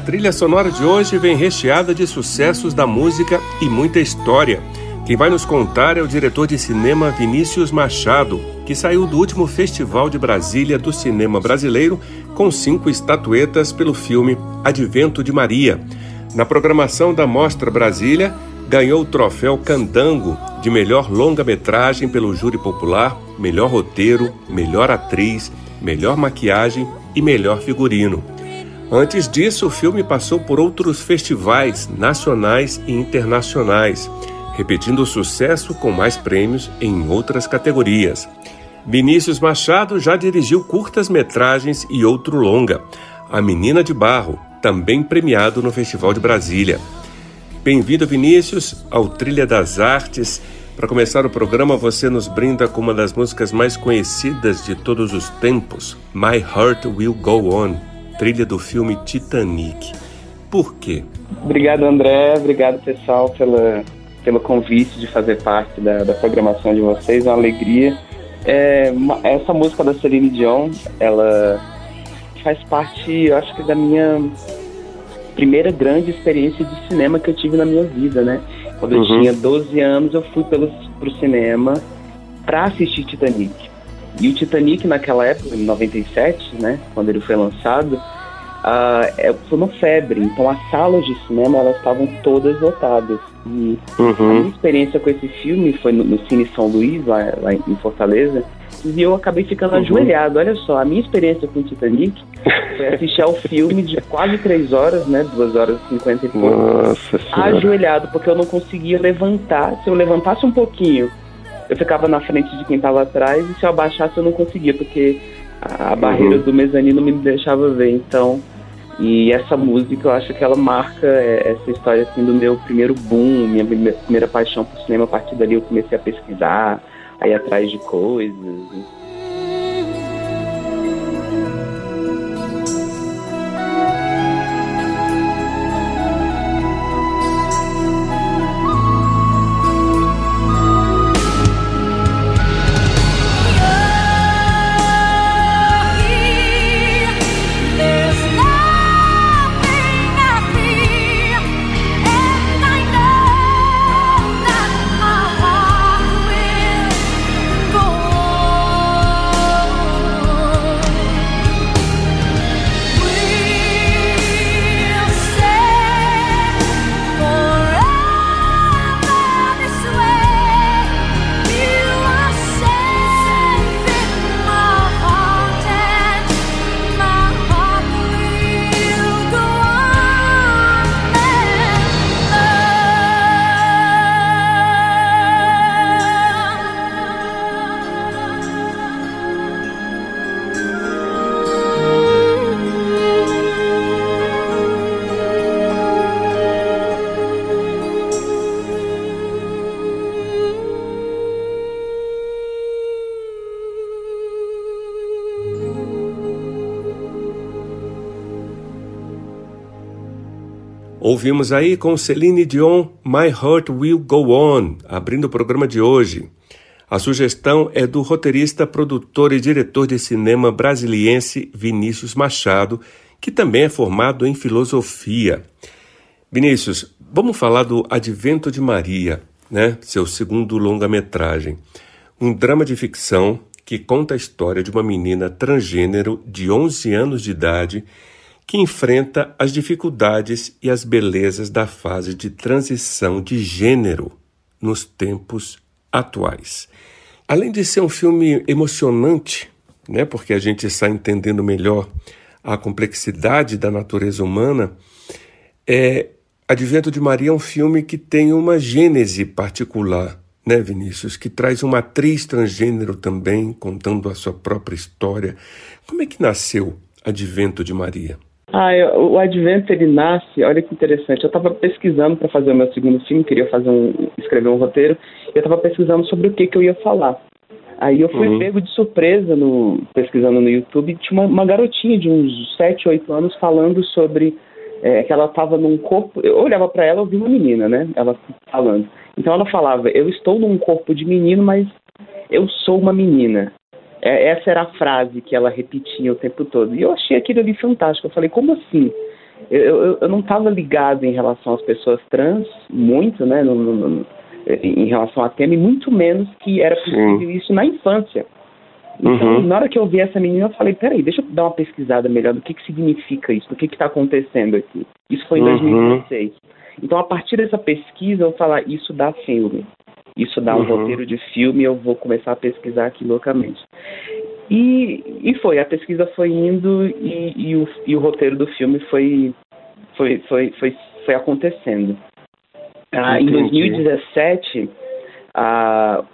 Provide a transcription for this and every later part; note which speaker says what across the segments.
Speaker 1: Trilha sonora de hoje vem recheada de sucessos da música e muita história. Quem vai nos contar é o diretor de cinema Vinícius Machado, que saiu do último Festival de Brasília do Cinema Brasileiro com cinco estatuetas pelo filme Advento de Maria. Na programação da Mostra Brasília, ganhou o troféu Candango de melhor longa-metragem pelo júri popular, melhor roteiro, melhor atriz, melhor maquiagem e melhor figurino. Antes disso, o filme passou por outros festivais nacionais e internacionais, repetindo o sucesso com mais prêmios em outras categorias. Vinícius Machado já dirigiu curtas-metragens e outro longa, A Menina de Barro, também premiado no Festival de Brasília. Bem-vindo, Vinícius, ao Trilha das Artes. Para começar o programa, você nos brinda com uma das músicas mais conhecidas de todos os tempos, My Heart Will Go On trilha do filme Titanic. Por quê?
Speaker 2: Obrigado, André. Obrigado, pessoal, pela, pelo convite de fazer parte da, da programação de vocês. É uma alegria. É, essa música da Celine Dion, ela faz parte, eu acho que, da minha primeira grande experiência de cinema que eu tive na minha vida, né? Quando eu uhum. tinha 12 anos, eu fui pelo, pro cinema para assistir Titanic. E o Titanic naquela época, em 97, né, quando ele foi lançado, uh, foi uma febre. Então as salas de cinema elas estavam todas lotadas. E uhum. a minha experiência com esse filme foi no, no Cine São Luís, lá, lá em Fortaleza, e eu acabei ficando uhum. ajoelhado. Olha só, a minha experiência com o Titanic foi assistir ao filme de quase três horas, né? Duas horas e cinquenta e pouco. Nossa ajoelhado, porque eu não conseguia levantar. Se eu levantasse um pouquinho eu ficava na frente de quem estava atrás e se eu abaixasse eu não conseguia, porque a, a barreira uhum. do mezanino me deixava ver. Então, e essa música eu acho que ela marca é, essa história assim do meu primeiro boom, minha primeira paixão por cinema. A partir dali eu comecei a pesquisar, a ir atrás de coisas.
Speaker 1: Ouvimos aí com Celine Dion My Heart Will Go On, abrindo o programa de hoje. A sugestão é do roteirista, produtor e diretor de cinema brasiliense Vinícius Machado, que também é formado em filosofia. Vinícius, vamos falar do Advento de Maria, né? Seu segundo longa-metragem. Um drama de ficção que conta a história de uma menina transgênero de 11 anos de idade que enfrenta as dificuldades e as belezas da fase de transição de gênero nos tempos atuais. Além de ser um filme emocionante, né, porque a gente está entendendo melhor a complexidade da natureza humana, é, Advento de Maria é um filme que tem uma gênese particular, né, Vinícius? Que traz uma atriz transgênero também, contando a sua própria história. Como é que nasceu Advento de Maria?
Speaker 2: Ah, eu, o Advento ele nasce, olha que interessante. Eu estava pesquisando para fazer o meu segundo filme, queria fazer um, escrever um roteiro, e eu estava pesquisando sobre o que, que eu ia falar. Aí eu fui uhum. pego de surpresa no, pesquisando no YouTube, tinha uma, uma garotinha de uns 7, 8 anos falando sobre é, que ela estava num corpo. Eu olhava para ela, eu vi uma menina, né? Ela falando. Então ela falava: Eu estou num corpo de menino, mas eu sou uma menina. É, essa era a frase que ela repetia o tempo todo. E eu achei aquilo ali fantástico. Eu falei: Como assim? Eu, eu, eu não estava ligado em relação às pessoas trans, muito, né? No, no, no, em relação a tema, e muito menos que era possível Sim. isso na infância. Então, uhum. na hora que eu vi essa menina, eu falei, peraí, deixa eu dar uma pesquisada melhor do que, que significa isso, do que está acontecendo aqui. Isso foi em uhum. 2016. Então, a partir dessa pesquisa, eu falar, isso dá filme. Isso dá um uhum. roteiro de filme, eu vou começar a pesquisar aqui loucamente. E, e foi, a pesquisa foi indo e, e, o, e o roteiro do filme foi, foi, foi, foi, foi acontecendo. Ah, em 2017, ah,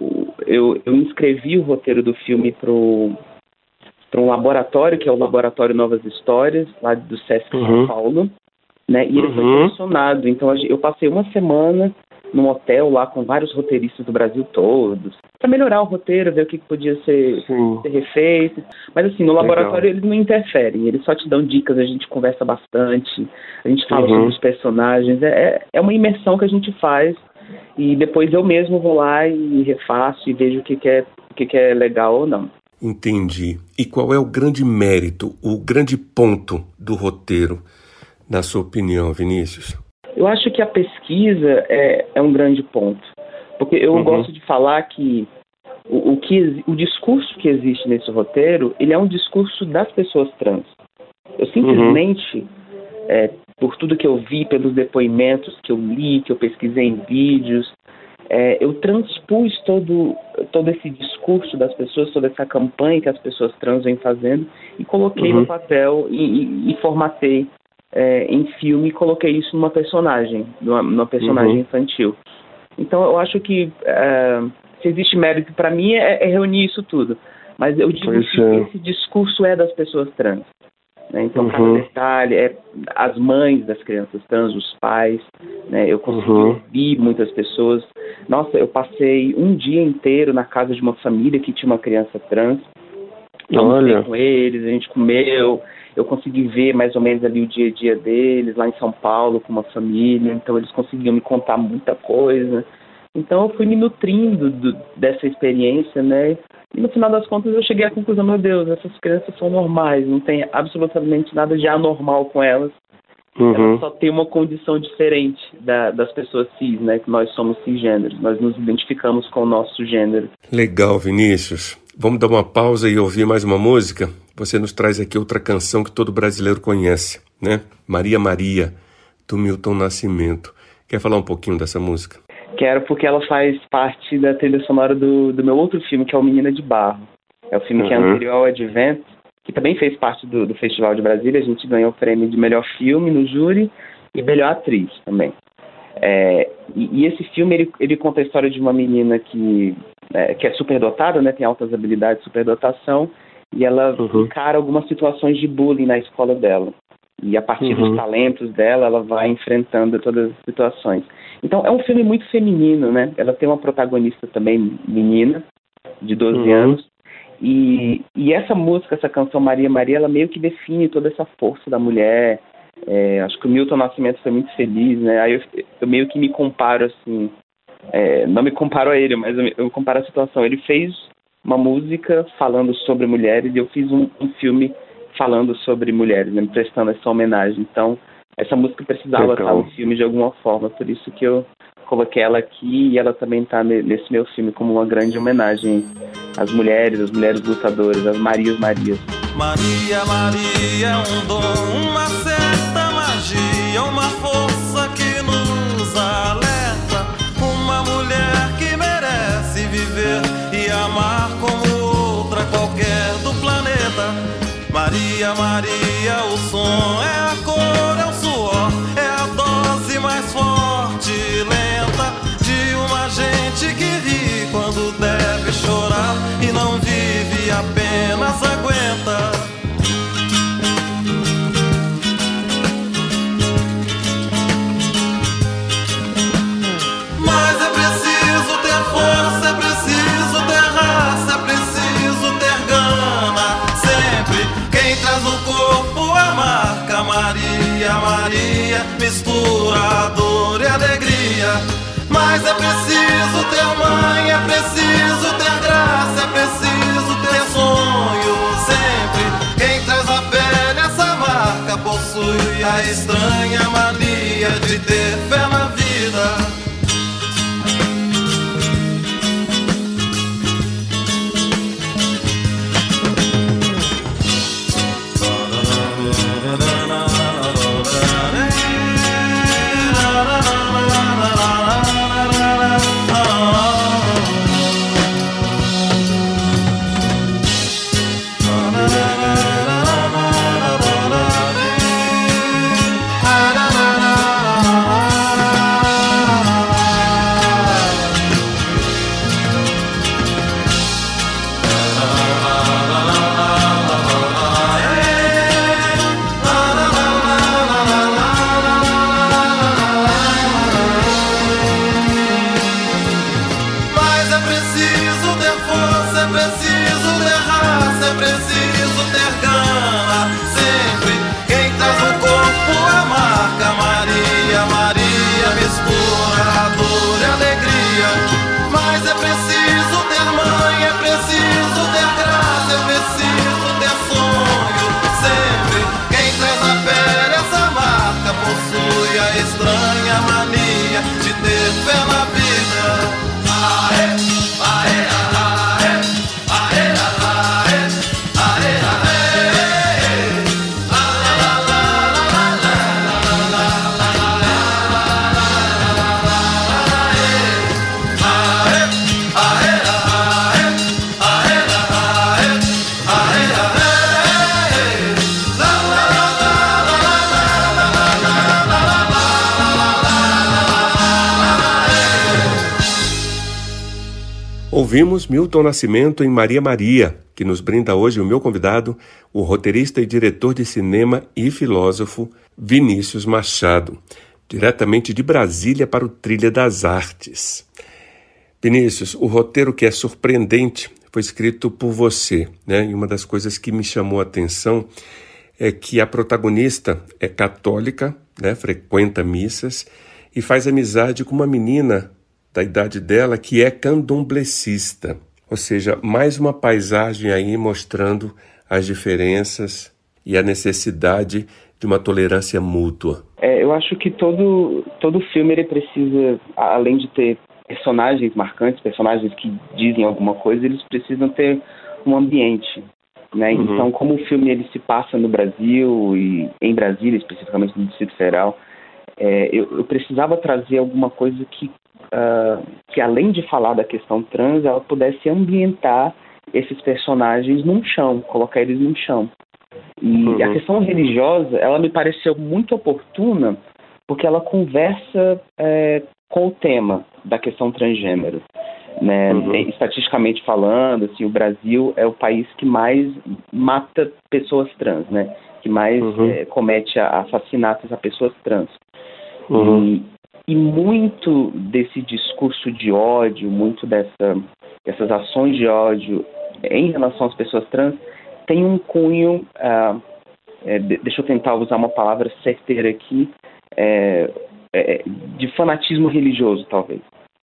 Speaker 2: eu, eu inscrevi o roteiro do filme para um laboratório, que é o Laboratório Novas Histórias, lá do Sesc uhum. São Paulo, né? E ele uhum. foi selecionado. Então eu passei uma semana num hotel lá com vários roteiristas do Brasil todos, para melhorar o roteiro, ver o que podia ser, ser refeito. Mas assim, no laboratório Legal. eles não interferem, eles só te dão dicas, a gente conversa bastante, a gente fala uhum. sobre os personagens. É, é uma imersão que a gente faz e depois eu mesmo vou lá e refaço e vejo o que, que, é, o que, que é legal ou não.
Speaker 1: Entendi. E qual é o grande mérito, o grande ponto do roteiro, na sua opinião, Vinícius?
Speaker 2: Eu acho que a pesquisa é, é um grande ponto. Porque eu uhum. gosto de falar que o, o, que o discurso que existe nesse roteiro, ele é um discurso das pessoas trans. Eu simplesmente uhum é, por tudo que eu vi, pelos depoimentos que eu li, que eu pesquisei em vídeos, é, eu transpus todo, todo esse discurso das pessoas, toda essa campanha que as pessoas trans vêm fazendo e coloquei uhum. no papel e, e, e formatei é, em filme e coloquei isso numa personagem, numa, numa personagem uhum. infantil. Então eu acho que é, se existe mérito para mim é, é, reunir isso tudo. Mas eu digo que é. esse discurso é das pessoas trans. Né? Então, uhum. cada detalhe é as mães das crianças trans, os pais. Né? Eu consegui uhum. ouvir muitas pessoas. Nossa, eu passei um dia inteiro na casa de uma família que tinha uma criança trans. Eu Olha. com eles, a gente comeu. Eu consegui ver mais ou menos ali o dia a dia deles, lá em São Paulo, com uma família. Então, eles conseguiam me contar muita coisa. Então, eu fui me nutrindo do, dessa experiência, né? E no final das contas eu cheguei à conclusão, meu Deus, essas crianças são normais, não tem absolutamente nada de anormal com elas. Uhum. Elas só têm uma condição diferente da, das pessoas cis, né? Que nós somos cisgêneros, nós nos identificamos com o nosso gênero.
Speaker 1: Legal, Vinícius. Vamos dar uma pausa e ouvir mais uma música? Você nos traz aqui outra canção que todo brasileiro conhece, né? Maria Maria, do Milton Nascimento. Quer falar um pouquinho dessa música?
Speaker 2: Quero porque ela faz parte da trilha sonora do, do meu outro filme, que é o Menina de Barro. É o filme uhum. que é uhum. anterior ao Advent, que também fez parte do, do Festival de Brasília. A gente ganhou o prêmio de melhor filme no júri e melhor atriz também. É, e, e, esse filme ele, ele, conta a história de uma menina que é, que é superdotada, né, tem altas habilidades, superdotação, e ela uhum. encara algumas situações de bullying na escola dela. E a partir uhum. dos talentos dela, ela vai enfrentando todas as situações. Então é um filme muito feminino, né? Ela tem uma protagonista também menina, de 12 uhum. anos. E, e essa música, essa canção Maria Maria, ela meio que define toda essa força da mulher. É, acho que o Milton Nascimento foi muito feliz, né? Aí eu, eu meio que me comparo assim é, não me comparo a ele, mas eu, eu comparo a situação. Ele fez uma música falando sobre mulheres e eu fiz um, um filme falando sobre mulheres, né, prestando essa homenagem. Então, essa música precisava Legal. estar no filme de alguma forma, por isso que eu coloquei ela aqui e ela também está nesse meu filme como uma grande homenagem às mulheres, às mulheres lutadoras, às Marias Marias.
Speaker 3: Maria, Maria, é um dom, uma certa magia, uma força que nos alerta, uma mulher que merece viver e amar Maria, Maria, o som é a cor, é o suor, é a dose mais forte, lenta de uma gente que ri quando deve chorar e não vive apenas aguenta. Quem traz no corpo a marca Maria, Maria, mistura dor e alegria. Mas é preciso ter mãe, é preciso ter graça, é preciso ter sonho. Sempre quem traz a pele essa marca possui a estranha mania de ter fé
Speaker 1: Ouvimos Milton Nascimento em Maria Maria, que nos brinda hoje o meu convidado, o roteirista e diretor de cinema e filósofo Vinícius Machado, diretamente de Brasília para o Trilha das Artes. Vinícius, o roteiro que é surpreendente foi escrito por você, né? E uma das coisas que me chamou a atenção é que a protagonista é católica, né? Frequenta missas e faz amizade com uma menina da idade dela que é candomblecista, ou seja, mais uma paisagem aí mostrando as diferenças e a necessidade de uma tolerância mútua.
Speaker 2: É, eu acho que todo todo filme ele precisa, além de ter personagens marcantes, personagens que dizem alguma coisa, eles precisam ter um ambiente, né? Uhum. Então, como o filme ele se passa no Brasil e em Brasília, especificamente no Distrito Federal, é, eu, eu, precisava trazer alguma coisa que uh, que além de falar da questão trans, ela pudesse ambientar esses personagens num chão, colocar eles num chão. E uhum. a questão religiosa, ela me pareceu muito oportuna porque ela conversa é, com o tema da questão transgênero. Né? Uhum. Estatisticamente falando, assim, o Brasil é o país que mais mata pessoas trans, né? que mais uhum. é, comete assassinatos a pessoas trans. Uhum. E, e muito desse discurso de ódio, muito dessa, dessas ações de ódio em relação às pessoas trans, tem um cunho, uh, é, deixa eu tentar usar uma palavra certeira aqui, é, é, de fanatismo religioso, talvez.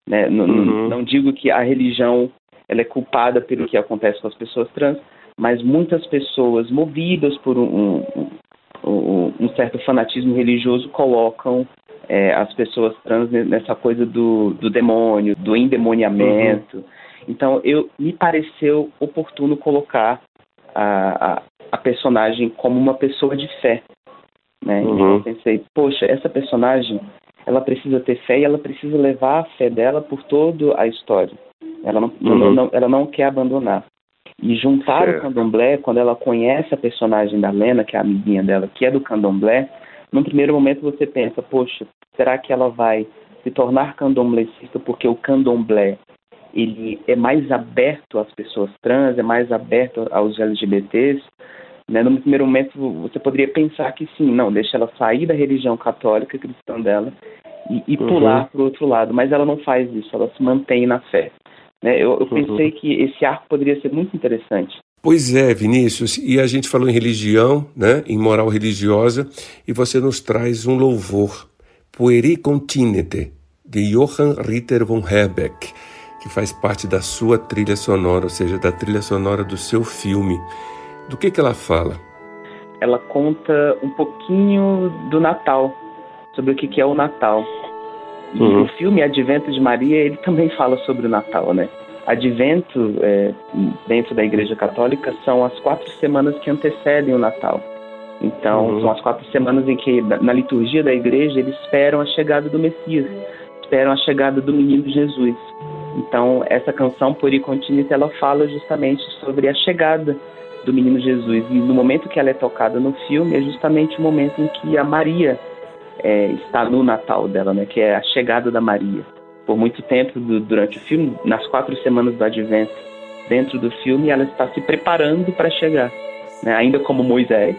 Speaker 2: Né? Uhum. Não digo que a religião ela é culpada pelo que acontece com as pessoas trans, mas muitas pessoas movidas por um, um, um, certo fanatismo religioso colocam é, as pessoas trans nessa coisa do, do demônio, do endemoniamento. Uhum. Então, eu me pareceu oportuno colocar a, a, a, personagem como uma pessoa de fé. Né? Uhum. Então, eu pensei, poxa, essa personagem ela precisa ter fé e ela precisa levar a fé dela por toda a história. Ela não, uhum. não, ela não quer abandonar. E juntar o candomblé, quando ela conhece a personagem da Lena, que é a amiguinha dela, que é do candomblé, num primeiro momento você pensa, poxa, será que ela vai se tornar candomblessista porque o candomblé ele é mais aberto às pessoas trans, é mais aberto aos LGBTs? Né? No primeiro momento você poderia pensar que sim, não, deixa ela sair da religião católica cristã dela e, e uhum. pular para o outro lado, mas ela não faz isso, ela se mantém na fé. Né? Eu, eu pensei que esse arco poderia ser muito interessante.
Speaker 1: Pois é, Vinícius, e a gente falou em religião, né, em moral religiosa, e você nos traz um louvor, Pueri Continente, de Johann Ritter von Herbeck, que faz parte da sua trilha sonora, ou seja, da trilha sonora do seu filme. Do que, que ela fala?
Speaker 2: Ela conta um pouquinho do Natal, sobre o que, que é o Natal. E uhum. o filme Advento de Maria, ele também fala sobre o Natal, né? Advento, é, dentro da Igreja Católica, são as quatro semanas que antecedem o Natal. Então, uhum. são as quatro semanas em que, na liturgia da igreja, eles esperam a chegada do Messias, esperam a chegada do menino Jesus. Então, essa canção, Por Continente, ela fala justamente sobre a chegada do menino Jesus. E no momento que ela é tocada no filme, é justamente o momento em que a Maria é, está no Natal dela, né? Que é a chegada da Maria. Por muito tempo do, durante o filme, nas quatro semanas do Advento, dentro do filme, ela está se preparando para chegar, né? Ainda como Moisés.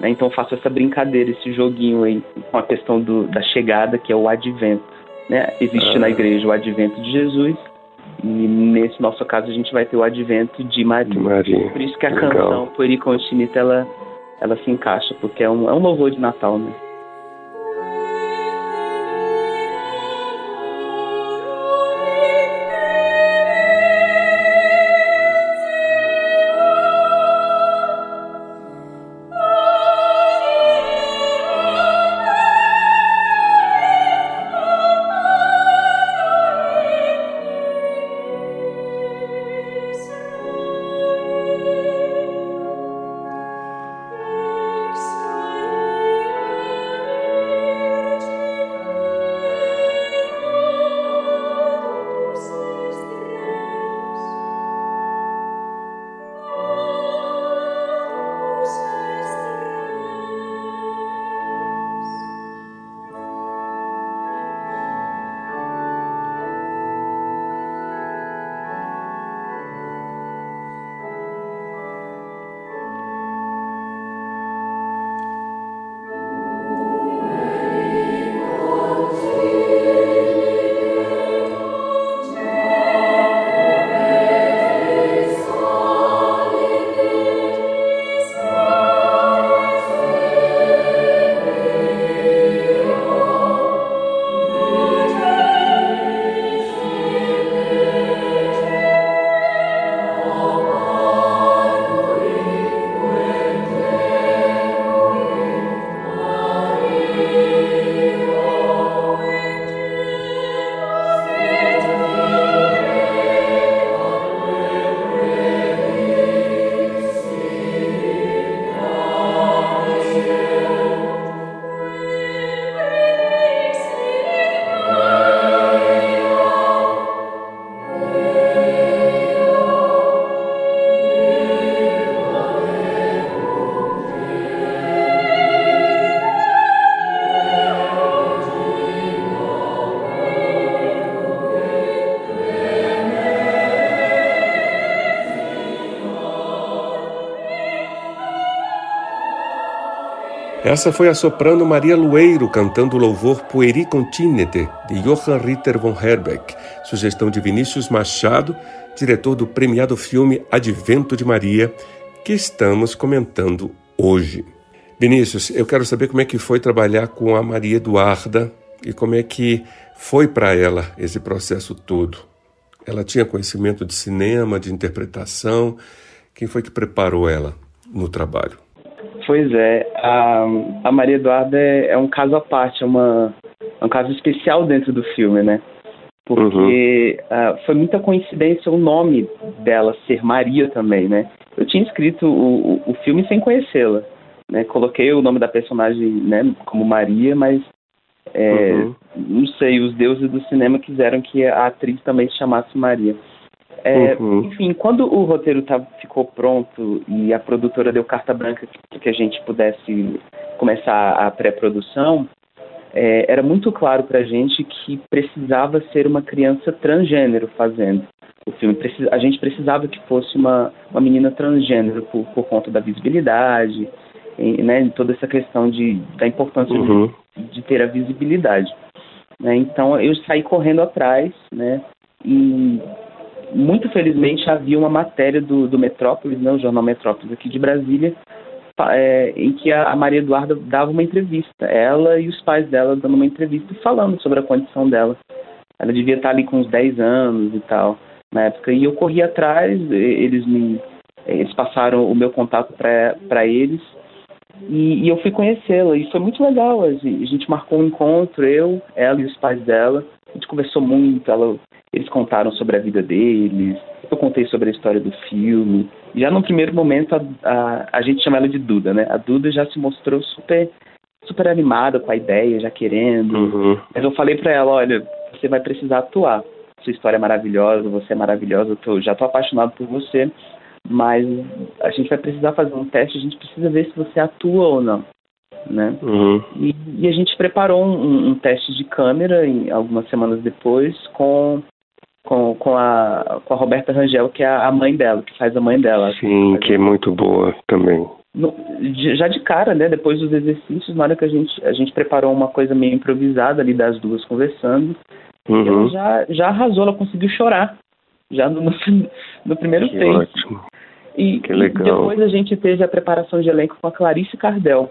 Speaker 2: Né? Então faço essa brincadeira, esse joguinho aí com a questão do, da chegada, que é o Advento. Né? Existe ah. na igreja o Advento de Jesus e nesse nosso caso a gente vai ter o Advento de Maria.
Speaker 1: Maria.
Speaker 2: Por isso que a Legal. canção Pueri Continita ela ela se encaixa, porque é um, é um louvor de Natal, né?
Speaker 1: Essa foi a soprano Maria Lueiro cantando o louvor Pueri Continente, de Johann Ritter von Herbeck, sugestão de Vinícius Machado, diretor do premiado filme Advento de Maria, que estamos comentando hoje. Vinícius, eu quero saber como é que foi trabalhar com a Maria Eduarda e como é que foi para ela esse processo todo. Ela tinha conhecimento de cinema, de interpretação. Quem foi que preparou ela no trabalho?
Speaker 2: Pois é, a, a Maria Eduarda é, é, um caso à parte, é, uma, é um caso especial dentro do filme, né? Porque uhum. uh, foi muita coincidência o nome dela ser Maria também, né? Eu tinha escrito o, o, o filme sem conhecê-la, né? Coloquei o nome da personagem né, como Maria, mas é, uhum. não sei, os deuses do cinema quiseram que a atriz também se chamasse Maria. É, uhum. Enfim, quando o roteiro tá, ficou pronto e a produtora deu carta branca para que a gente pudesse começar a pré-produção, é, era muito claro para a gente que precisava ser uma criança transgênero fazendo o filme. A gente precisava que fosse uma, uma menina transgênero por, por conta da visibilidade, e, né, toda essa questão de, da importância uhum. de, de, ter a visibilidade. Né? Então eu saí correndo atrás, né, e muito felizmente havia uma matéria do, do Metrópolis, né, o jornal Metrópolis aqui de Brasília, é, em que a, Maria Eduarda dava uma entrevista, ela e os pais dela dando uma entrevista falando sobre a condição dela. Ela devia estar ali com uns 10 anos e tal, na época. E eu corri atrás, eles me eles passaram o meu contato para eles e, e, eu fui conhecê-la e foi muito legal. A gente marcou um encontro, eu, ela e os pais dela. A gente conversou muito, ela, eles contaram sobre a vida deles, eu contei sobre a história do filme. Já no primeiro momento, a, a, a gente chama ela de Duda, né? A Duda já se mostrou super, super animada com a ideia, já querendo. Uhum. Mas eu falei para ela, olha, você vai precisar atuar. Sua história é maravilhosa, você é maravilhosa, eu tô, já tô apaixonado por você, mas a gente vai precisar fazer um teste, a gente precisa ver se você atua ou não. Né? Uhum. E, e, a gente preparou um, um, teste de câmera em, algumas semanas depois com com, com, a, com a Roberta Rangel, que é a mãe dela, que faz a mãe dela.
Speaker 1: Sim, que é muito boa também.
Speaker 2: No, já de cara, né? Depois dos exercícios, na hora que a gente, a gente preparou uma coisa meio improvisada ali das duas conversando, uhum. ela já, já arrasou, ela conseguiu chorar já no, no, no primeiro que take. Ótimo. E, que legal. e depois a gente teve a preparação de elenco com a Clarice Cardel,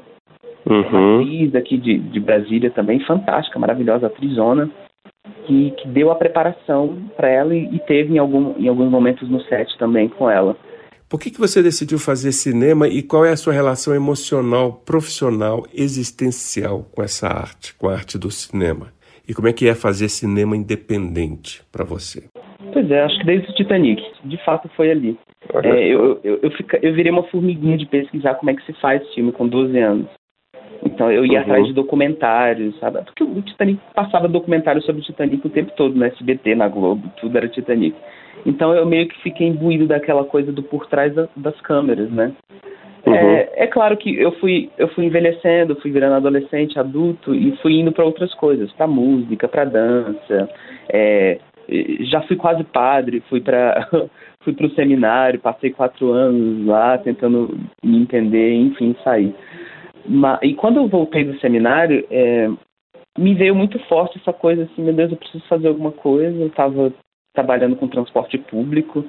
Speaker 2: uhum. uma atriz aqui de, de Brasília também, fantástica, maravilhosa atrizona que, que deu a preparação para ela e, e, teve em, algum, em alguns momentos no set também com ela.
Speaker 1: Por que, que você decidiu fazer cinema e qual é a sua relação emocional, profissional, existencial com essa arte, com a arte do cinema? E como é que é fazer cinema independente para você?
Speaker 2: Pois é, acho que desde o Titanic, de fato foi ali. É, eu, eu, eu, fica, eu virei uma formiguinha de pesquisar como é que se faz filme com 12 anos. Então eu ia uhum. atrás de documentários, sabe? Porque o Titanic passava documentários sobre o Titanic o tempo todo no SBT, na Globo, tudo era Titanic. Então eu meio que fiquei imbuído daquela coisa do por trás da, das câmeras, né? Uhum. É, é, claro que eu fui, eu fui envelhecendo, fui virando adolescente, adulto e fui indo para outras coisas, para música, para dança. É, já fui quase padre, fui para fui para o seminário, passei quatro anos lá tentando me entender, enfim, sair e quando eu voltei do seminário, é, me veio muito forte essa coisa assim, meu Deus, eu preciso fazer alguma coisa. Eu estava trabalhando com transporte público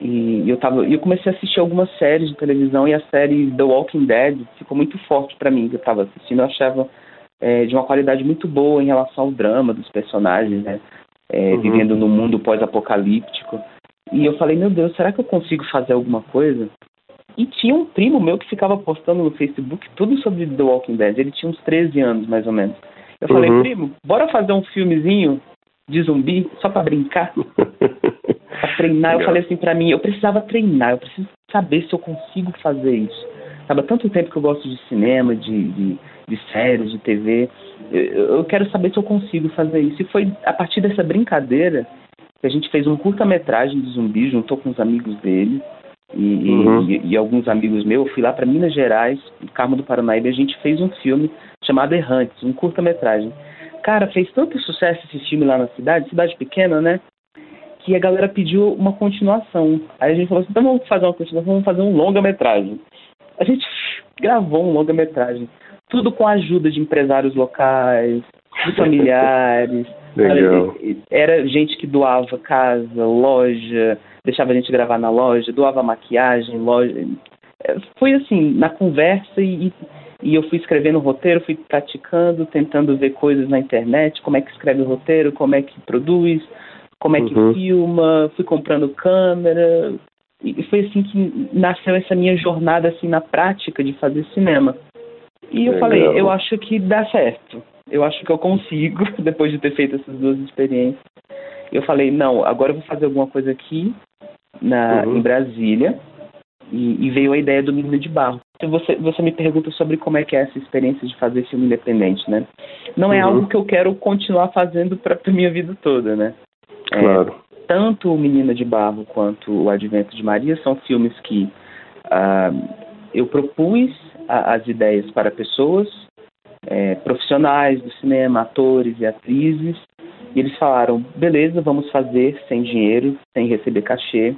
Speaker 2: e eu tava, eu comecei a assistir algumas séries de televisão e a série The Walking Dead ficou muito forte para mim. Eu estava assistindo, eu achava é, de uma qualidade muito boa em relação ao drama dos personagens, né? É, uhum. Vivendo no mundo pós-apocalíptico. E eu falei, meu Deus, será que eu consigo fazer alguma coisa? E tinha um primo meu que ficava postando no Facebook tudo sobre The Walking Dead. Ele tinha uns 13 anos, mais ou menos. Eu falei, uhum. primo, bora fazer um filmezinho de zumbi só para brincar? pra treinar. Eu falei assim para mim, eu precisava treinar, eu preciso saber se eu consigo fazer isso. Sabe, há tanto tempo que eu gosto de cinema, de, de, de séries, de TV. Eu, eu quero saber se eu consigo fazer isso. E foi a partir dessa brincadeira que a gente fez um curta-metragem de zumbi, juntou com os amigos dele e, uhum. e, e, alguns amigos meus, eu fui lá para Minas Gerais, Carmo do Paranaíba, e a gente fez um filme chamado Errantes, um curta-metragem. Cara, fez tanto sucesso esse filme lá na cidade, cidade pequena, né? Que a galera pediu uma continuação. Aí a gente falou assim: então vamos fazer uma continuação, vamos fazer um longa-metragem. A gente gravou um longa-metragem, tudo com a ajuda de empresários locais, de familiares.
Speaker 1: Legal.
Speaker 2: Era gente que doava casa, loja, deixava a gente gravar na loja, doava maquiagem, loja. É, foi assim, na conversa e, e eu fui escrevendo roteiro, fui praticando, tentando ver coisas na internet, como é que escreve o roteiro, como é que produz, como é que uhum. filma, fui comprando câmera, e foi assim que nasceu essa minha jornada assim na prática de fazer cinema. E eu Legal. falei, eu acho que dá certo. Eu acho que eu consigo, depois de ter feito essas duas experiências. Eu falei, não, agora eu vou fazer alguma coisa aqui na, uhum. em Brasília. E, e, veio a ideia do Menino de Barro. Então, você, você me pergunta sobre como é que é essa experiência de fazer filme independente, né? Não é uhum. algo que eu quero continuar fazendo para a minha vida toda, né?
Speaker 4: É, claro.
Speaker 2: É, tanto o Menina de Barro quanto o Advento de Maria são filmes que uh, eu propus a, as ideias para pessoas é, profissionais do cinema, atores e atrizes, e eles falaram: beleza, vamos fazer sem dinheiro, sem receber cachê,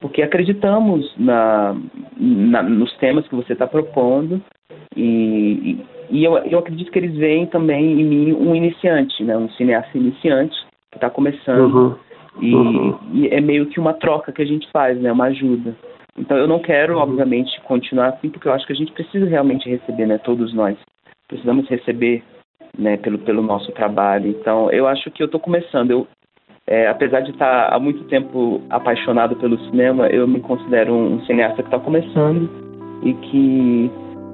Speaker 2: porque acreditamos na, na nos temas que você está propondo e, e, eu, eu acredito que eles veem também em mim um iniciante, né, um cineasta iniciante que está começando. Uhum. E, uhum. e, é meio que uma troca que a gente faz, né, uma ajuda. Então eu não quero, uhum. obviamente, continuar assim, porque eu acho que a gente precisa realmente receber, né, todos nós precisamos receber, né, pelo pelo nosso trabalho. Então eu acho que eu estou começando. Eu é, apesar de estar há muito tempo apaixonado pelo cinema, eu me considero um, cineasta que está começando e que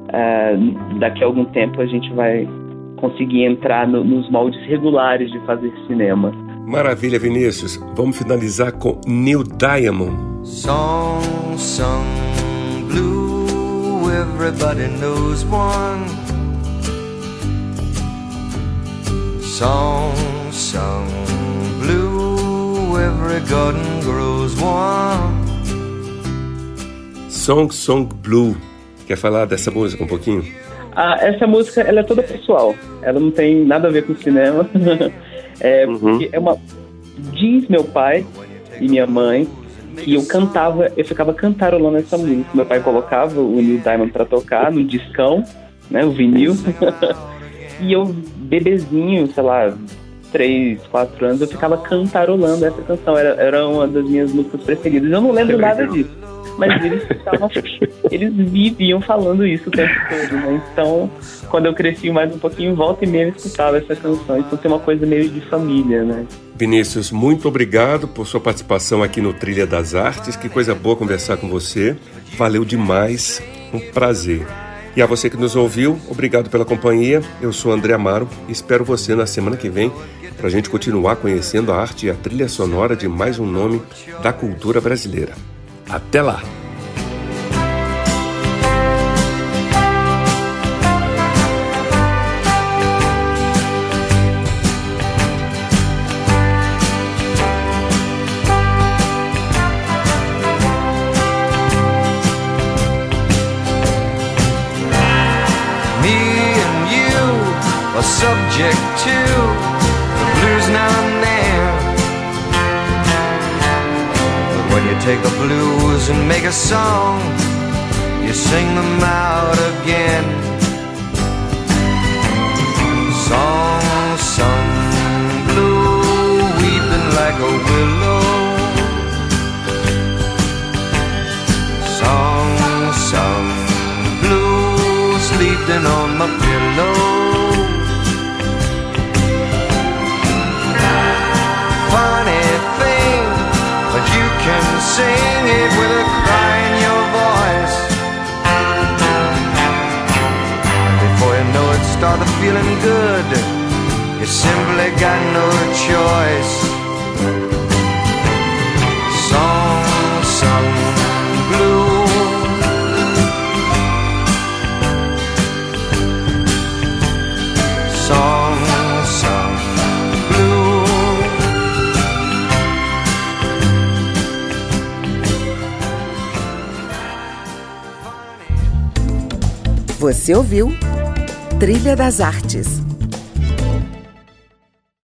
Speaker 2: é, daqui a algum tempo a gente vai conseguir entrar no, nos moldes regulares de fazer cinema.
Speaker 4: Maravilha, Vinícius. Vamos finalizar com Neil Diamond. Song sung blue, everybody knows one. Song sung blue, every garden grows one. Song Song Blue. Quer falar dessa música um pouquinho?
Speaker 2: Ah, essa música ela é toda pessoal. Ela não tem nada a ver com cinema. é, uhum. é uma. Diz meu pai e minha mãe que eu cantava, eu ficava cantarolando essa música. Meu pai colocava o Neil Diamond para tocar no discão, né, o vinil. e eu, bebezinho, sei lá, 3, 4 anos, eu ficava cantarolando essa canção. Era, era uma das minhas músicas preferidas. Eu não lembro nada disso mas eles estavam, eles viviam falando isso o tempo todo, né? Então, quando eu cresci mais um pouquinho, volta e meia eu escutava essa canção. Então tem uma coisa meio de família, né?
Speaker 4: Vinícius, muito obrigado por sua participação aqui no Trilha das Artes. Que coisa boa conversar com você. Valeu demais. Um prazer. E a você que nos ouviu, obrigado pela companhia. Eu sou André Amaro e espero você na semana que vem para a gente continuar conhecendo a arte e a trilha sonora de mais um nome da cultura brasileira. Até lá! Take the blues and make a song, you sing them out again. Song sung blue, weeping like a willow. Song sung blue, sleeping on my pillow. Sing it with a cry in your voice. And before you know it, started feeling good. You simply got no choice. Você ouviu Trilha das Artes